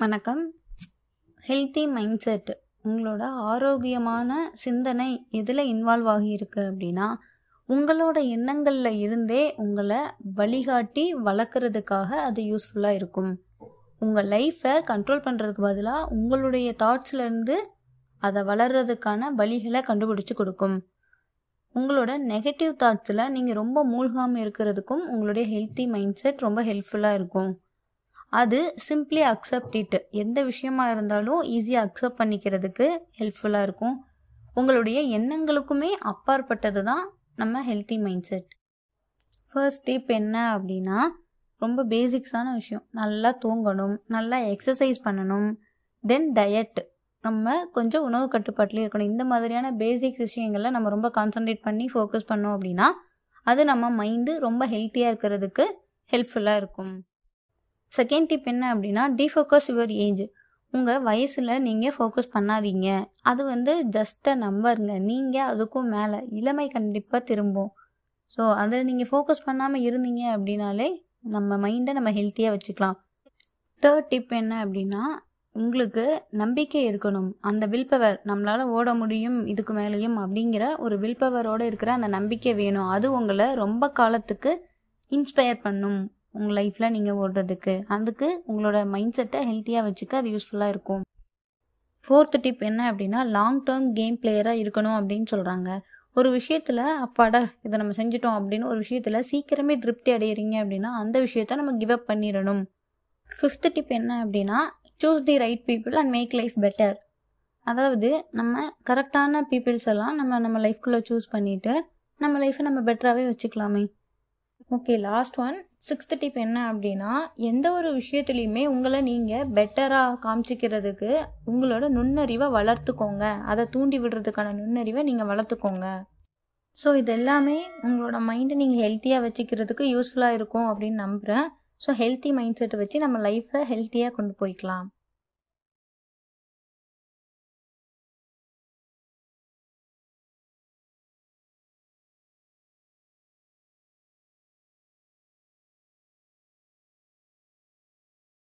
வணக்கம். Healthy mind set உங்களோட ஆரோக்கியமான சிந்தனை எதில் இன்வால்வ் ஆகியிருக்கு அப்படின்னா உங்களோட எண்ணங்களில் இருந்தே உங்களை வழிகாட்டி வளர்க்குறதுக்காக அது யூஸ்ஃபுல்லாக இருக்கும். உங்கள் லைஃப்பை கண்ட்ரோல் பண்ணுறதுக்கு பதிலாக உங்களுடைய தாட்ஸ்லேருந்து அதை வளர்கிறதுக்கான வழிகளை கண்டுபிடிச்சு கொடுக்கும். உங்களோட நெகட்டிவ் தாட்ஸில் நீங்கள் ரொம்ப மூழ்காமல் இருக்கிறதுக்கும் உங்களுடைய ஹெல்த்தி மைண்ட் செட் ரொம்ப ஹெல்ப்ஃபுல்லாக இருக்கும். அது சிம்பிளி அக்செப்ட் இட் எந்த விஷயமா இருந்தாலும் ஈஸியாக அக்செப்ட் பண்ணிக்கிறதுக்கு ஹெல்ப்ஃபுல்லாக இருக்கும். உங்களுடைய எண்ணங்களுக்குமே அப்பாற்பட்டது தான் நம்ம healthy mind set first tip என்ன அப்படின்னா ரொம்ப பேசிக்ஸான விஷயம். நல்லா தூங்கணும் நல்லா எக்ஸசைஸ் பண்ணணும். தென் டயட் நம்ம கொஞ்சம் உணவு கட்டுப்பாட்டிலே இருக்கணும். இந்த மாதிரியான பேசிக் விஷயங்களில் நம்ம ரொம்ப கான்சன்ட்ரேட் பண்ணி ஃபோக்கஸ் பண்ணோம் அப்படின்னா அது நம்ம மைண்டு ரொம்ப ஹெல்த்தியாக இருக்கிறதுக்கு ஹெல்ப்ஃபுல்லாக இருக்கும். செகண்ட் டிப் என்ன அப்படின்னா டிஃபோக்கஸ் யுவர் ஏஜ் உங்கள் வயசில் நீங்கள் ஃபோக்கஸ் பண்ணாதீங்க. அது வந்து ஜஸ்ட் அ நம்பருங்க நீங்கள் அதுக்கும் மேலே. இளமை கண்டிப்பாக திரும்பும். ஸோ அதில் நீங்கள் ஃபோக்கஸ் பண்ணாமல் இருந்தீங்க அப்படின்னாலே நம்ம மைண்டை நம்ம ஹெல்த்தியாக வச்சுக்கலாம். தேர்ட் டிப் என்ன அப்படின்னா உங்களுக்கு நம்பிக்கை இருக்கணும். அந்த வில் பவர் நம்மளால் ஓட முடியும் இதுக்கு மேலேயும் அப்படிங்கிற ஒரு வில் பவரோடு இருக்கிற அந்த நம்பிக்கை வேணும். அது உங்களை ரொம்ப காலத்துக்கு இன்ஸ்பயர் பண்ணும். உங்கள் லைஃப்பில் நீங்கள் ஓடுறதுக்கு. அதுக்கு உங்களோட மைண்ட் செட்டை ஹெல்த்தியாக வச்சுக்க அது யூஸ்ஃபுல்லாக இருக்கும். ஃபோர்த்து டிப் என்ன அப்படின்னா லாங் டேர்ம் கேம் பிளேயராக இருக்கணும் அப்படின்னு சொல்கிறாங்க ஒரு விஷயத்தில் அப்பாடா இதை நம்ம செஞ்சிட்டோம் அப்படின்னு ஒரு விஷயத்தில் சீக்கிரமே திருப்தி அடையிறீங்க அப்படின்னா அந்த விஷயத்த நம்ம கிவ் அப் பண்ணிடணும். ஃபிஃப்த்து டிப் என்ன அப்படின்னா choose the right people and make life better அதாவது நம்ம கரெக்டான பீப்புள்ஸ் எல்லாம் நம்ம நம்ம லைஃப்குள்ளே சூஸ் பண்ணிவிட்டு நம்ம லைஃப்பை நம்ம பெட்டராகவே வச்சுக்கலாமே. Okay last one sixth tip என்ன அப்படின்னா எந்த ஒரு விஷயத்துலையுமே உங்களை நீங்கள் பெட்டராக காமிச்சிக்கிறதுக்கு உங்களோட நுண்ணறிவை வளர்த்துக்கோங்க. அதை தூண்டி விடுறதுக்கான நுண்ணறிவை நீங்கள் வளர்த்துக்கோங்க. ஸோ இது எல்லாமே உங்களோட மைண்டை நீங்கள் ஹெல்த்தியாக வச்சுக்கிறதுக்கு யூஸ்ஃபுல்லாக இருக்கும் அப்படின்னு நம்புகிறேன் ஸோ ஹெல்த்தி மைண்ட் செட்டை வச்சு நம்ம லைஃப்பை ஹெல்த்தியாக கொண்டு போய்க்கலாம்.